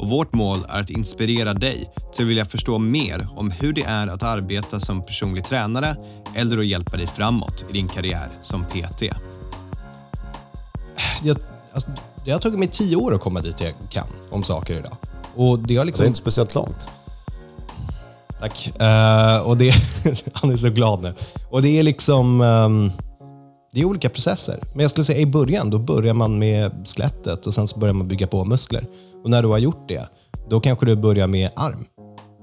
och vårt mål är att inspirera dig till att vilja förstå mer om hur det är att arbeta som personlig tränare eller att hjälpa dig framåt i din karriär som PT. Jag, alltså, det har tagit mig tio år att komma dit jag kan om saker idag. Och det har Det liksom... är inte speciellt långt. Tack. Eh, och det, han är så glad nu. Och det är liksom... ehm, det är olika processer. Men jag skulle säga i början, då börjar man med skelettet och sen så börjar man bygga på muskler. Och när du har gjort det, då kanske du börjar med arm.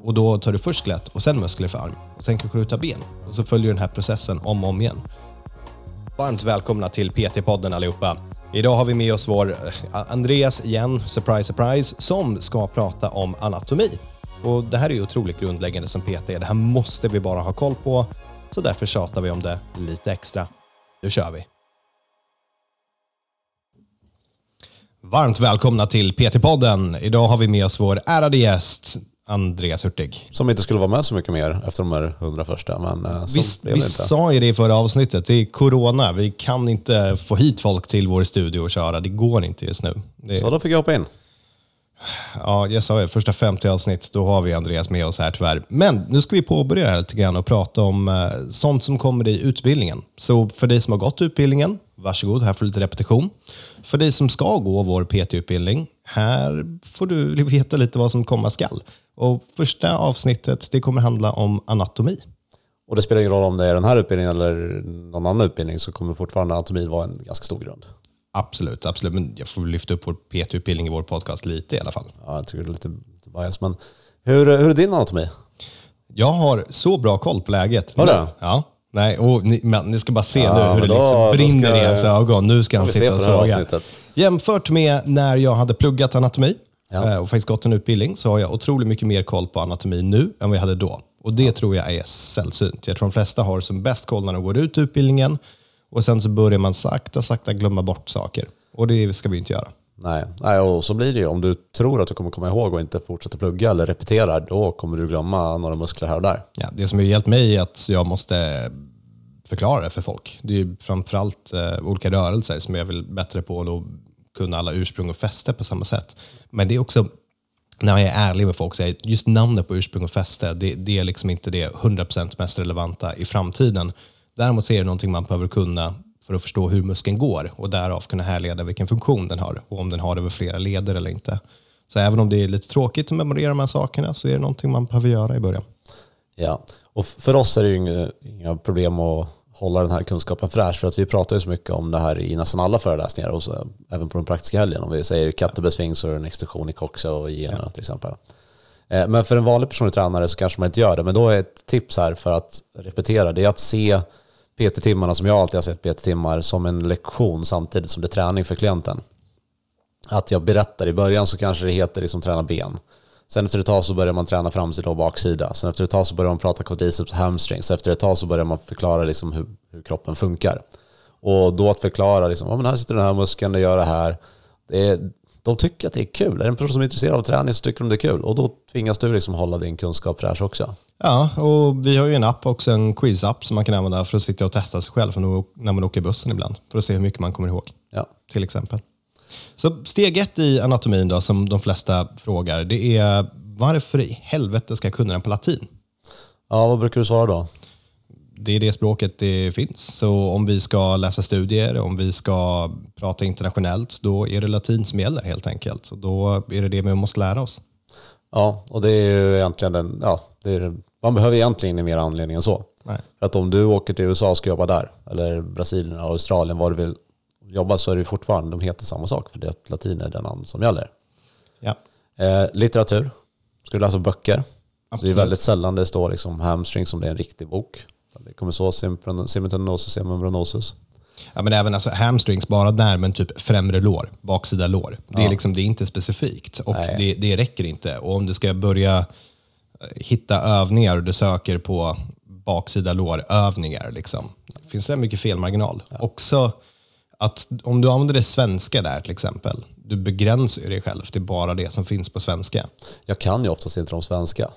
Och då tar du först skelett och sen muskler för arm. Och sen kanske du tar ben. Och så följer den här processen om och om igen. Varmt välkomna till PT-podden allihopa. Idag har vi med oss vår eh, Andreas igen, surprise surprise, som ska prata om anatomi. Och Det här är ju otroligt grundläggande som PT. Det här måste vi bara ha koll på. Så därför tjatar vi om det lite extra. Nu kör vi! Varmt välkomna till PT-podden. Idag har vi med oss vår ärade gäst Andreas Hurtig. Som inte skulle vara med så mycket mer efter de här hundra första. Men eh, Vi, vi sa ju det i förra avsnittet, det är corona. Vi kan inte få hit folk till vår studio och köra. Det går inte just nu. Det, Så då fick jag hoppa in ja, jag sa ju, första 50 avsnitt, då har vi Andreas med oss här tyvärr. Men nu ska vi påbörja här lite grann och prata om eh, sånt som kommer i utbildningen. Så för dig som har gått utbildningen, varsågod, här får du lite repetition. För dig som ska gå vår PT-utbildning, här får du veta lite vad som komma skall. Och första avsnittet, det kommer handla om anatomi. Och det spelar ingen roll om det är den här utbildningen eller någon annan utbildning så kommer fortfarande anatomi vara en ganska stor grund. Absolut, absolut. Men jag får lyfta upp vår PT-utbildning i vår podcast lite i alla fall. Ja, jag tycker det är lite, lite bias. Men hur, hur är din anatomi? Jag har så bra koll på läget. Har du? Ja. Nej, och ni, men ni ska bara se Ja, nu hur det då- liksom då brinner ska- i ens ögon. Nu ska han sitta och det såga. Jämfört med när jag hade pluggat anatomi Ja. eh, och faktiskt gått en utbildning så har jag otroligt mycket mer koll på anatomi nu än vad jag hade då. Och det tror jag är sällsynt. Jag tror de flesta har som bäst koll när de går ut utbildningen och sen så börjar man sakta, sakta glömma bort saker. Och det ska vi inte göra. Nej, Nej, och så blir det ju. Om du tror att du kommer komma ihåg och inte fortsätter plugga eller repeterar, då kommer du glömma några muskler här och där. Ja, det som har hjälpt mig är att jag måste förklara det för folk. Det är framförallt eh, olika rörelser som jag vill bättre på och kunna alla ursprung och fäste på samma sätt. Men det är också, när jag är ärlig med folk, så är just namnet på ursprung och fäste, det, det är liksom inte det 100% mest relevanta i framtiden. Däremot så är det någonting man behöver kunna för att förstå hur muskeln går och därav kunna härleda vilken funktion den har och om den har det över flera leder eller inte. Så även om det är lite tråkigt att memorera de här sakerna så är det någonting man behöver göra i början. Ja, och för oss är det ju inga, inga problem att hålla den här kunskapen fräsch för att vi pratar ju så mycket om det här i nästan alla föreläsningar och så, även på den praktiska helgen. Om vi säger kettlebell så är det en extrusion i coxa och generna till exempel. Eh, Men för en vanlig personlig tränare så kanske man inte gör det. Men då är ett tips här för att repetera, det är att se PT-timmarna som jag alltid har sett PT-timmar som en lektion samtidigt som det är träning för klienten. Att jag berättar i början så kanske det heter liksom träna ben. Sen efter ett tag så börjar man träna framsida och baksida. Sen efter ett tag så börjar man prata quadriceps och hamstrings. Efter ett tag så börjar man förklara liksom hur, hur kroppen funkar. Och då att förklara, liksom, ah, men här sitter den här muskeln, det gör det här. Det är, de tycker att det är kul. Är det en person som är intresserad av träning så tycker de det är kul. Och då tvingas du liksom hålla din kunskap fräsch också. Ja, och vi har ju en app också, en quiz-app som man kan använda för att sitta och testa sig själv när man åker bussen ibland. För att se hur mycket man kommer ihåg, Ja. till exempel. Så steg ett i anatomin då, som de flesta frågar, det är varför i helvete ska jag kunna den på latin? ja, vad brukar du svara då? Det är det språket det finns. Så om vi ska läsa studier, om vi ska prata internationellt, då är det latin som gäller helt enkelt. Så då är det det vi måste lära oss. Ja, och det är ju egentligen den, ja, det är, man behöver egentligen mer anledning än så. Nej. För att om du åker till USA och ska jobba där, eller Brasilien, Australien, var du vill jobba så är det fortfarande, de heter samma sak för det att latin är den namn som gäller. Ja, Eh, litteratur, ska du läsa böcker? Det Absolut. är väldigt sällan det står liksom hamstring som det är en riktig bok. Det kommer så semitenosus, semembranosus. Ja, men även alltså hamstrings, bara där, men typ främre lår, baksida lår. Det, är, liksom, det är inte specifikt och det, det räcker inte. Och om du ska börja eh, hitta övningar och du söker på baksida lårövningar. Liksom. Det finns rätt mycket felmarginal. Också att om du använder det svenska där till exempel, du begränsar dig själv till bara det som finns på svenska. Jag kan ju oftast inte de svenska.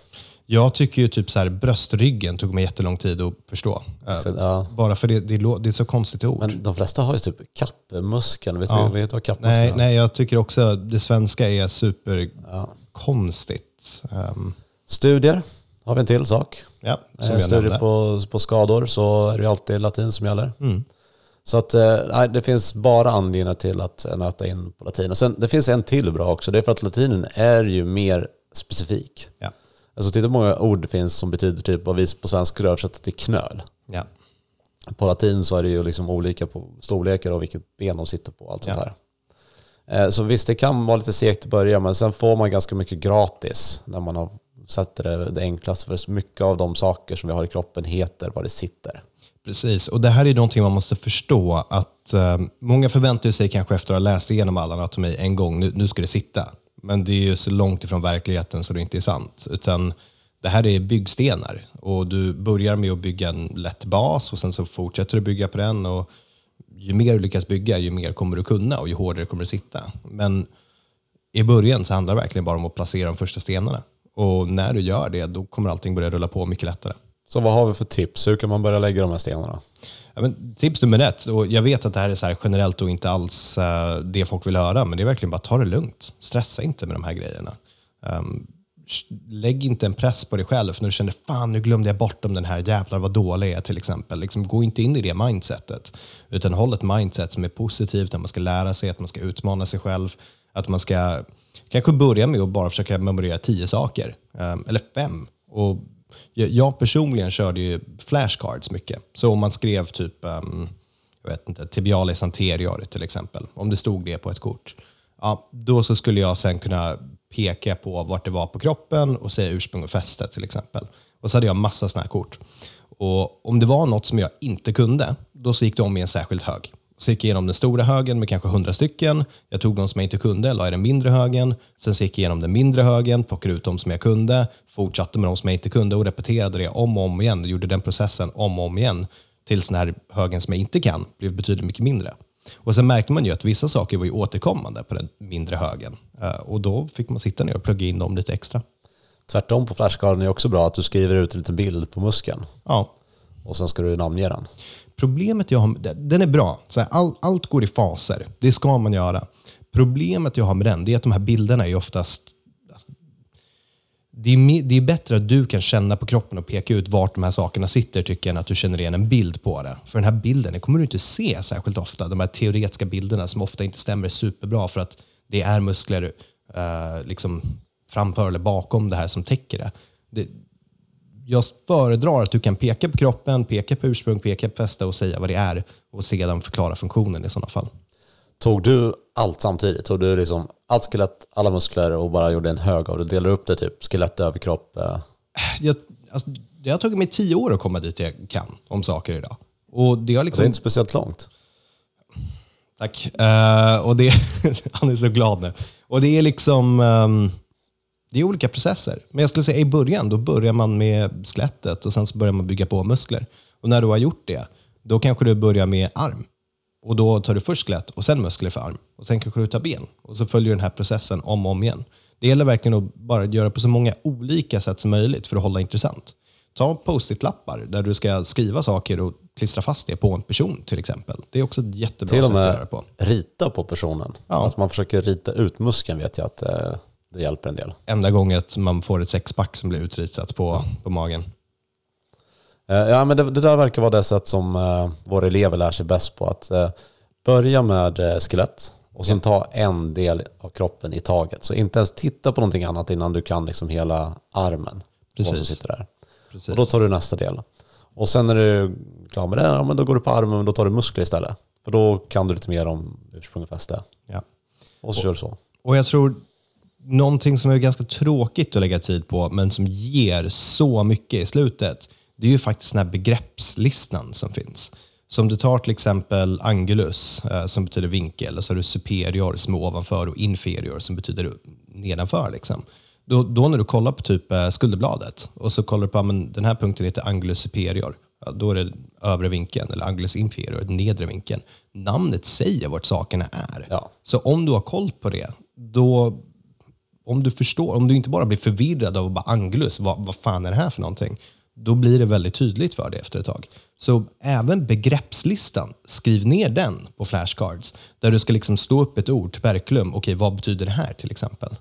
Jag tycker ju typ så här, bröstryggen tog mig jättelång tid att förstå. Eh, Så, ja. Bara för det, det, det är så konstigt ord. Men de flesta har ju typ kappmuskeln. Vet, Ja. du, vet du vad kappmuskeln nej, är? nej, jag tycker också det svenska är superkonstigt. Um, Studier har vi en till sak. ja, som Eh, Studier på, på skador så är det ju alltid latin som gäller. Mm. Så att, eh, nej, det finns bara anledningar till att nöta in på latin. Och sen, det finns en till bra också. Det är för att latinen är ju mer specifik. Ja. Alltså titta hur många ord det finska som betyder typ vad vi på svenska översätter till knöl. Ja. På latin så är det ju liksom olika på storlekar och vilket ben de sitter på allt sånt Ja. här. Eh, Så visst, det kan vara lite segt i början, men sen får man ganska mycket gratis när man har sett det, det enklaste. För mycket av de saker som vi har i kroppen heter vad det sitter. Precis, och det här är någonting man måste förstå. att eh, Många förväntar sig kanske efter att ha läst igenom all anatomi en gång, nu, nu ska det sitta. Men det är ju så långt ifrån verkligheten så det inte är sant. Utan det här är byggstenar och du börjar med att bygga en lätt bas och sen så fortsätter du bygga på den. och Ju mer du lyckas bygga, ju mer kommer du kunna och ju hårdare kommer det sitta. Men i början så handlar det verkligen bara om att placera de första stenarna. Och när du gör det, då kommer allting börja rulla på mycket lättare. Så vad har vi för tips? Hur kan man börja lägga de här stenarna? Ja, men tips nummer ett, och jag vet att det här är så här generellt och inte alls eh, det folk vill höra, men det är verkligen bara ta det lugnt. Stressa inte med de här grejerna. Um, lägg inte en press på dig själv när du känner fan nu glömde jag bort om den här jävlar vad dålig jag är till exempel. Liksom, gå inte in i det mindsetet. Utan håll ett mindset som är positivt, att man ska lära sig, att man ska utmana sig själv. Att man ska kanske börja med att bara försöka memorera tio saker. um, eller fem. Och jag, personligen körde ju flashcards mycket. Så om man skrev typ um, jag vet inte, tibialis anterior till exempel, om det stod det på ett kort, ja, då så skulle jag sen kunna peka på vart det var på kroppen och säga ursprung och fäste till exempel. Och så hade jag massa sådana här kort. Och om det var något som jag inte kunde, då så gick de i en särskild hög. Så gick jag igenom den stora högen med kanske hundra stycken. Jag tog de som jag inte kunde, la i den mindre högen. Sen så gick jag igenom den mindre högen, plockade ut de som jag kunde, fortsatte med de som jag inte kunde och repeterade det om och om igen. Och gjorde den processen om och om igen tills den här högen som jag inte kan blev betydligt mycket mindre. Och sen märkte man ju att vissa saker var ju återkommande på den mindre högen. Eh, Och då fick man sitta ner och plugga in dem lite extra. Tvärtom på flashcarden är också bra att du skriver ut en liten bild på muskeln Ja, och sen ska du namnge den. Problemet jag har, den är bra. Så här, all, allt går i faser. Det ska man göra. Problemet jag har med den det är att de här bilderna är oftast... Alltså, det är, det är bättre att du kan känna på kroppen och peka ut vart de här sakerna sitter tycker jag, än att du känner igen en bild på det. För den här bilden den kommer du inte se särskilt ofta. De här teoretiska bilderna som ofta inte stämmer superbra för att det är muskler eh, liksom framför eller bakom det här som täcker det. det jag föredrar att du kan peka på kroppen, peka på ursprung, peka på fäste och säga vad det är och sedan förklara funktionen i sådana fall. Tog du allt samtidigt? Tog du liksom allt skelett, alla muskler och bara gjorde en hög av det? Delade upp det typ skelett, överkropp? eh, Jag, alltså, det har tagit mig tio år att komma dit jag kan om saker idag. Och det har Det liksom... är inte speciellt långt. Tack. Eh, och det, han är så glad nu. Och det är liksom... ehm, det är olika processer. Men jag skulle säga i början, då börjar man med skelettet och sen så börjar man bygga på muskler. Och när du har gjort det, då kanske du börjar med arm. Och då tar du först skelett och sen muskler för arm. Och sen kanske du tar ben. Och så följer den här processen om och om igen. Det gäller verkligen att bara göra på så många olika sätt som möjligt för att hålla intressant. Ta post-it-lappar där du ska skriva saker och klistra fast det på en person till exempel. Det är också ett jättebra Till och sätt att göra med det på. rita på personen. Ja. Att man försöker rita ut muskeln vet jag att eh, det hjälper en del. enda gången man får ett sexpack som blir utritat på, på magen. Eh, Ja, men det, det där verkar vara det sätt som eh, våra elever lär sig bäst på. Att eh, börja med eh, skelett och sen ta en del av kroppen i taget. Så inte ens titta på någonting annat innan du kan liksom hela armen. Som Precis. sitter där. Precis. Och då tar du nästa del. Och sen när du är klar med det, ja, men då går du på armen och då tar du muskler istället. För då kan du lite mer om ursprung och fäste. ja. Och så kör du så. Och jag tror någonting som är ganska tråkigt att lägga tid på, men som ger så mycket i slutet, det är ju faktiskt den här begreppslistan som finns. Så om du tar till exempel angulus, eh, som betyder vinkel, och så har du superior som är ovanför och inferior som betyder nedanför. Liksom. Då, då när du kollar på typ eh, skulderbladet och så kollar du på att den här punkten heter angulus superior. Ja, då är det övre vinkeln, eller angulus inferior, nedre vinkeln. Namnet säger vart sakerna är. Ja. Så om du har koll på det, då om du förstår, om du inte bara blir förvirrad av bara angulus, vad, vad fan är det här för någonting? Då blir det väldigt tydligt för dig efter ett tag. Så även begreppslistan, skriv ner den på flashcards. Där du ska liksom stå upp ett ord, tuberkulum, okej vad betyder det här till exempel?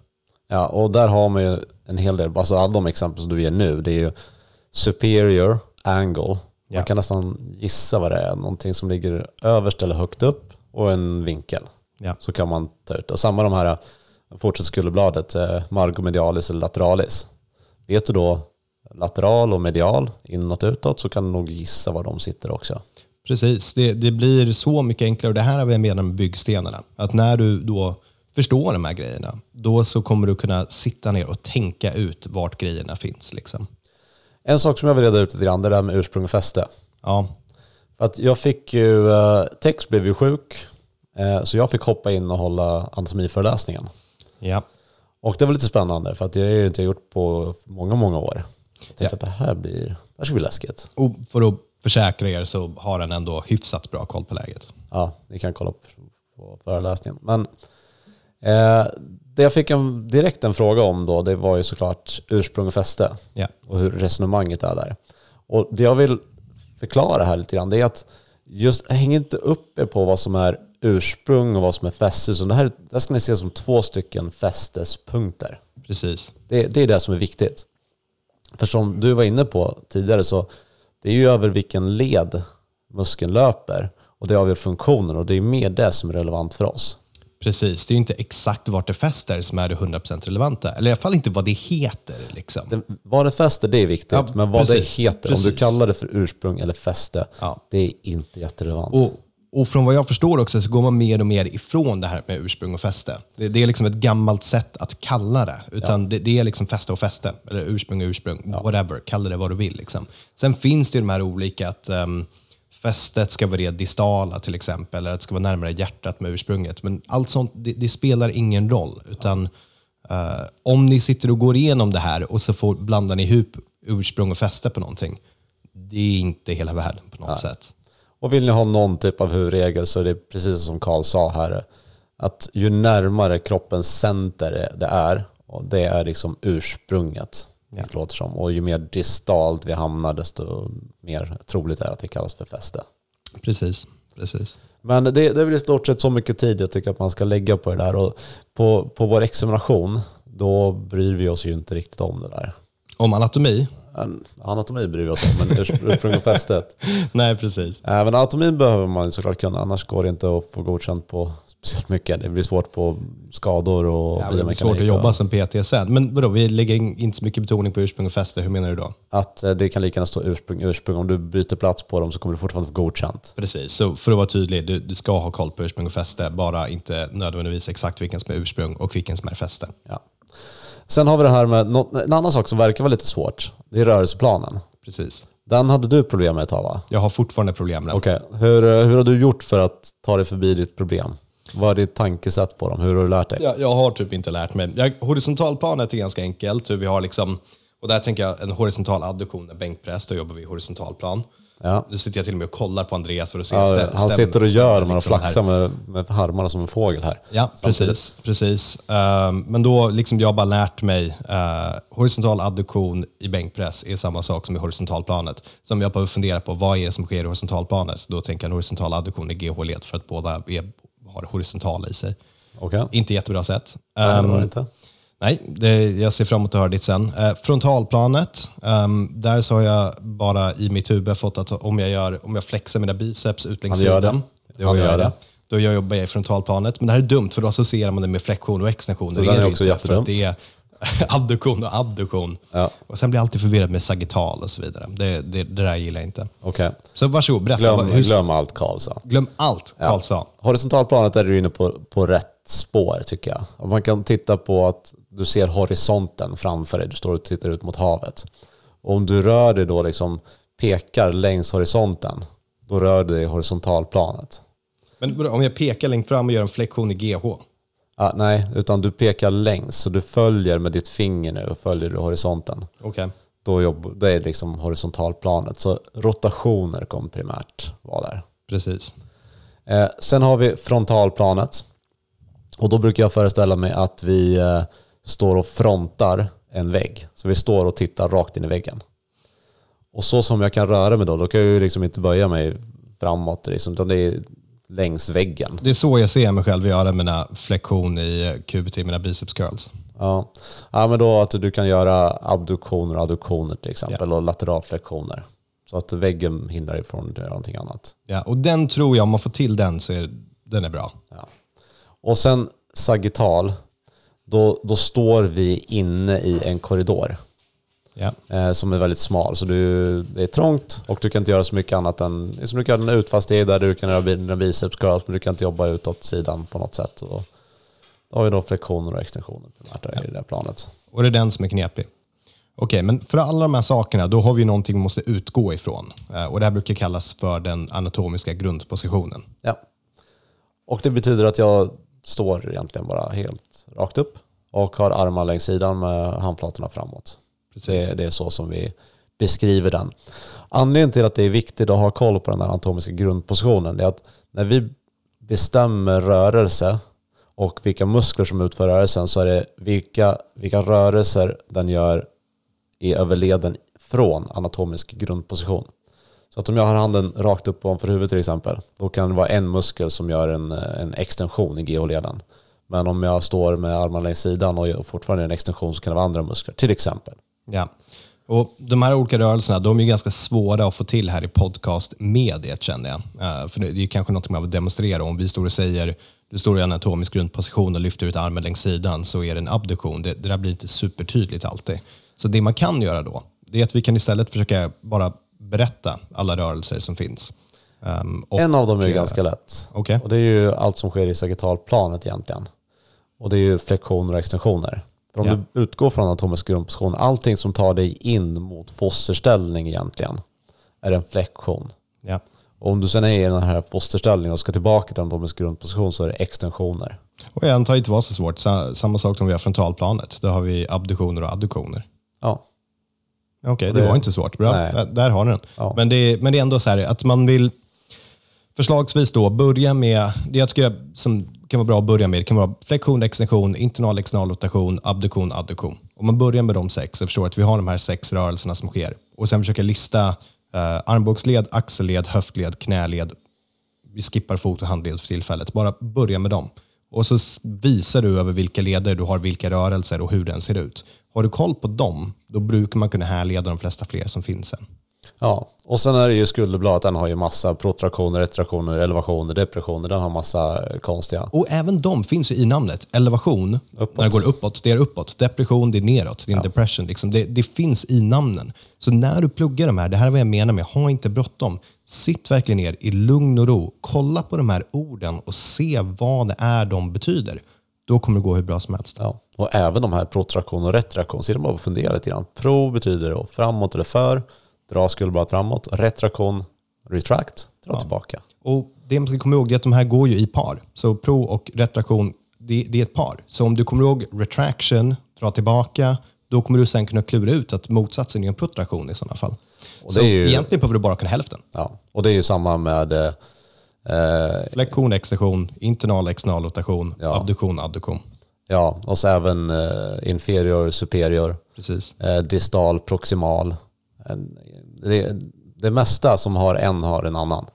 Ja, och där har man ju en hel del, alltså alla de exempel som du ger nu, det är ju superior angle. Man Ja. kan nästan gissa vad det är, någonting som ligger överst eller högt upp och en vinkel. Ja. Så kan man ta ut. Och samma de här, fortsätt skulderbladet, eh, margomedialis eller lateralis. Vet du då lateral och medial, inåt och utåt, så kan du nog gissa var de sitter också. Precis, det, det blir så mycket enklare. Och det här har vi menat med byggstenarna. Att när du då förstår de här grejerna, då så kommer du kunna sitta ner och tänka ut vart grejerna finns. Liksom. En sak som jag vill reda ut lite grann, det är det här med ursprung och fäste. Ja, att jag fick ju, eh, Tex blev ju sjuk, eh, så jag fick hoppa in och hålla anatomiföreläsningen. Ja. Och det var lite spännande, för att det har jag inte gjort på många, många år. Jag tänkte Ja. att det här blir, det här ska bli läskigt. Och för att försäkra er så har den ändå hyfsat bra koll på läget. Ja, ni kan kolla på föreläsningen. Men eh, det jag fick en, direkt en fråga om då, det var ju såklart ursprung och fäste. Ja. och hur resonemanget är där. Och det jag vill förklara här lite grann det är att just häng inte upp er på vad som är ursprung och vad som är fäste. Så det här, det här ska ni se som två stycken fästespunkter. Precis. Det, det är det som är viktigt. För som du var inne på tidigare så det är ju över vilken led muskeln löper och det avgör funktionen och det är mer det som är relevant för oss. Precis. Det är ju inte exakt vart det fäster som är det 100% relevanta. Eller i alla fall inte vad det heter. Liksom. Det, vad det fäster det är viktigt, Ja, men vad precis, det heter, om precis. du kallar det för ursprung eller fäste, Ja. det är inte jätterelevant. Och, och från vad jag förstår också så går man mer och mer ifrån det här med ursprung och fäste. Det, det är liksom ett gammalt sätt att kalla det. Utan det, det är liksom fäste och fäste. Eller ursprung och ursprung. Whatever. Kalla det vad du vill. Liksom. Sen finns det ju de här olika att um, fästet ska vara det distala till exempel. Eller att det ska vara närmare hjärtat med ursprunget. Men allt sånt, det, det spelar ingen roll. Utan eh, om ni sitter och går igenom det här och så får, blandar ni ihop ursprung och fäste på någonting. Det är inte hela världen på något sätt. Och vill ni ha någon typ av huvudregel så är det precis som Karl sa här. Att ju närmare kroppens center det är, och det är liksom ursprunget. Det låter som. Och ju mer distalt vi hamnar desto mer troligt är det att det kallas för fäste. Precis. Precis. Men det, det är väl i stort sett så mycket tid jag tycker att man ska lägga på det där. Och på, på vår examination, då bryr vi oss ju inte riktigt om det där. Om anatomi? Anatomi bryr vi oss om, men urs- ursprung och fästet. Nej, precis. Även anatomin behöver man såklart kunna, annars går det inte att få godkänt på speciellt mycket. Det blir svårt på skador och Ja, det blir svårt att jobba som PT sen. Men vadå, vi lägger in- inte så mycket betoning på ursprung och fäste. Hur menar du då? Att eh, det kan lika gärna stå ursprung, ursprung. Om du byter plats på dem så kommer du fortfarande få godkänt. Precis, så för att vara tydlig, du, du ska ha koll på ursprung och fäste, bara inte nödvändigtvis exakt vilken som är ursprung och vilken som är fäste. Ja. Sen har vi det här med en annan sak som verkar vara lite svårt. Det är rörelseplanen. Precis. Den hade du problem med ett tag va? Jag har fortfarande problem med den. Okej, hur, eh, hur har du gjort för att ta dig förbi ditt problem? Vad är ditt tankesätt på dem? Hur har du lärt dig? Jag, jag har typ inte lärt mig. Jag, horisontalplanet är ganska enkelt. Hur vi har liksom, och där tänker jag en horisontal adduktion, en bänkpress, då jobbar vi i horisontalplan. Ja. Nu sitter jag till och med och kollar på Andreas för att se Ja, stäm- han sitter och gör och liksom här- flaxar med, med armarna som en fågel här. Ja, Samtidigt. precis. precis. Ehm, men då liksom jag har bara lärt mig uh, horisontal adduktion i bänkpress är samma sak som i horisontalplanet. Så om jag behöver fundera på vad är det som sker i horisontalplanet, då tänker jag en horisontal adduktion i GH-led för att båda är, har horisontal i sig. Okej. Inte jättebra sätt. Nej, det var Ehm, det inte. Nej, det, jag ser fram emot att höra ditt sen. Eh, frontalplanet, ehm, där så har jag bara i mitt huvud fått att om jag, gör, om jag flexar mina biceps ut längs sidan, det. då Han gör jag det. Då jag jobbar jag i frontalplanet. Men det här är dumt för då associerar man det med flexion och extension. Så det är det också inte, för det är adduktion och abduktion. Ja. Och sen blir jag alltid förvirrad med sagittal och så vidare. Det, det, det där gillar jag inte. Okej. Så varsågod, berätta. Glöm, hur, glöm allt Karl sa. glöm allt Karl sa. Horisontalplanet är du inne på, på rätt spår tycker jag. Och man kan titta på att du ser horisonten framför dig. Du står och tittar ut mot havet. Och om du rör dig då liksom pekar längs horisonten, då rör du dig i horisontalplanet. Men om jag pekar längst fram och gör en flexion i GH, Ah, nej, utan du pekar längs. Så du följer med ditt finger nu, följer du horisonten. Okej. Då, jobb, då är det liksom horisontalplanet. Så rotationer kommer primärt vara där. Precis. Eh, sen har vi frontalplanet. Och då brukar jag föreställa mig att vi eh, står och frontar en vägg. Så vi står och tittar rakt in i väggen. Och så som jag kan röra mig då, då kan jag ju liksom inte böja mig framåt, liksom, utan det är längs väggen. Det är så jag ser mig själv göra mina flexion i QBT, mina biceps curls. Ja. ja, men då att du kan göra abduktioner och adduktioner till exempel och lateralflexioner. Så att väggen hindrar dig från att göra någonting annat. Ja, och den tror jag, om man får till den, så är den är bra. Ja. Och sen sagittal, då, då står vi inne i en korridor Ja. eh, som är väldigt smal. Så du, det är trångt och du kan inte göra så mycket annat än, som du kan utfallssteg där du kan göra dina biceps curls, men du kan inte jobba utåt sidan på något sätt. Och då har vi då flexioner och extensioner primärt där i det där planet. Och det är den som är knepig. Okej, men för alla de här sakerna, då har vi någonting vi måste utgå ifrån. Eh, Och det här brukar kallas för den anatomiska grundpositionen. Ja. Och det betyder att jag står egentligen bara helt rakt upp och har armar längs sidan med handflatorna framåt. Precis. Det, det är så som vi beskriver den. Anledningen till att det är viktigt att ha koll på den här anatomiska grundpositionen är att när vi bestämmer rörelse och vilka muskler som utför rörelsen så är det vilka, vilka rörelser den gör i överleden från anatomisk grundposition. Så att om jag har handen rakt upp ovanför huvudet till exempel, då kan det vara en muskel som gör en, en extension i GH-leden. Men om jag står med armarna längs sidan och fortfarande är en extension så kan det vara andra muskler, till exempel. Ja. Och de här olika rörelserna de är ganska svåra att få till här i podcastmediet känner jag. Eh, för det är kanske något man vill demonstrera. Om vi står och säger du står i anatomisk grundposition och lyfter ut armen längs sidan så är det en abduktion. Det, det där blir inte supertydligt alltid. Så det man kan göra då, det är att vi kan istället försöka bara berätta alla rörelser som finns. Ehm, och, en av dem är ju eh, ganska lätt. Okej. Och det är ju allt som sker i sagittalplanet egentligen. Och det är ju flexioner och extensioner. För om Ja. du utgår från anatomisk grundposition, allting som tar dig in mot fosterställning egentligen är en flexion. Ja. Och om du sen är i den här fosterställningen och ska tillbaka till anatomisk grundposition så är det extensioner. Och jag antar inte var så svårt. Sa, samma sak som vi har frontalplanet. Då har vi abduktioner och adduktioner. Ja, Okej, det, det- var inte svårt. Bra, där, där har ni den. Ja. Men, det, men det är ändå så här att man vill förslagsvis då börja med, det jag tycker som kan vara bra att börja med, det kan vara flexion, extension, internal, external rotation, abduktion, adduktion. Om man börjar med de sex och förstår att vi har de här sex rörelserna som sker och sen försöker lista eh, armbågsled, axelled, höftled, knäled. Vi skippar fot och handled för tillfället. Bara börja med dem. Och så visar du över vilka leder du har, vilka rörelser och hur den ser ut. Har du koll på dem, då brukar man kunna härleda de flesta fler som finns sen. Ja, och sen är det ju skulderbladet, den har ju massa protraktioner, retraktioner, elevationer, depressioner, den har massa eh, konstiga. Och även de finns ju i namnet. Elevation, Uppåt. när det går uppåt, det är uppåt. Depression, det är neråt. Det är en depression. Liksom. Det, det finns i namnen. Så när du pluggar de här, det här är vad jag menar med ha inte bråttom. Sitt verkligen ner i lugn och ro. Kolla på de här orden och se vad det är de betyder. Då kommer det gå hur bra som helst. Ja. Och även de här protraktion och retraktion, det bara att fundera lite grann. Pro betyder då framåt eller för, dra skulderbladet framåt. Retraktion, retract, dra tillbaka. Och Det man ska komma ihåg är att de här går ju i par. Så pro och retraktion, det, det är ett par. Så om du kommer ihåg retraction, dra tillbaka, då kommer du sen kunna klura ut att motsatsen är en protraktion i sådana fall. Och så ju- egentligen behöver du bara kunna hälften. Ja. Och det är ju samma med eh, Flexion, extension, internal, external rotation, Ja. abduktion, adduktion. ja, och så även eh, inferior, superior, Precis. eh, distal, proximal. Det, det mesta som har en har en annan.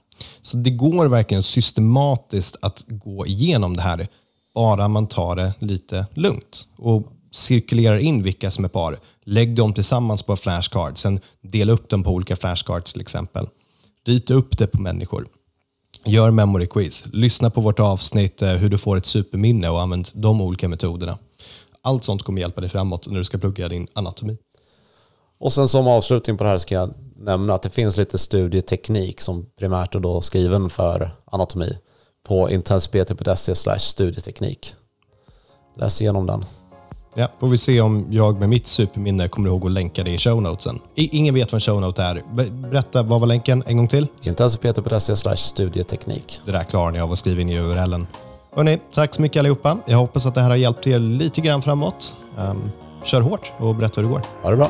Så det går verkligen systematiskt att gå igenom det här, bara man tar det lite lugnt och cirkulerar in vilka som är par. Lägg dem tillsammans på flashcards, sen dela upp dem på olika flashcards till exempel. Rita upp det på människor. Gör memory quiz. Lyssna på vårt avsnitt eh, hur du får ett superminne och använd de olika metoderna. Allt sånt kommer hjälpa dig framåt när du ska plugga din anatomi. Och sen som avslutning på det här ska jag nämna att det finns lite studieteknik som primärt är då skriven för anatomi på intensipeter.se slash studieteknik. Läs igenom den. Ja, får vi se om jag med mitt superminne kommer ihåg att länka det i show notesen. I, ingen vet vad en show note är. Be- Berätta, vad var länken en gång till? Intensipeter.se slash studieteknik. Det där klarar ni av att skriva in i URLen. Hörrni, tack så mycket allihopa. Jag hoppas att det här har hjälpt er lite grann framåt. Um, kör hårt och berätta hur det går. Ha det bra.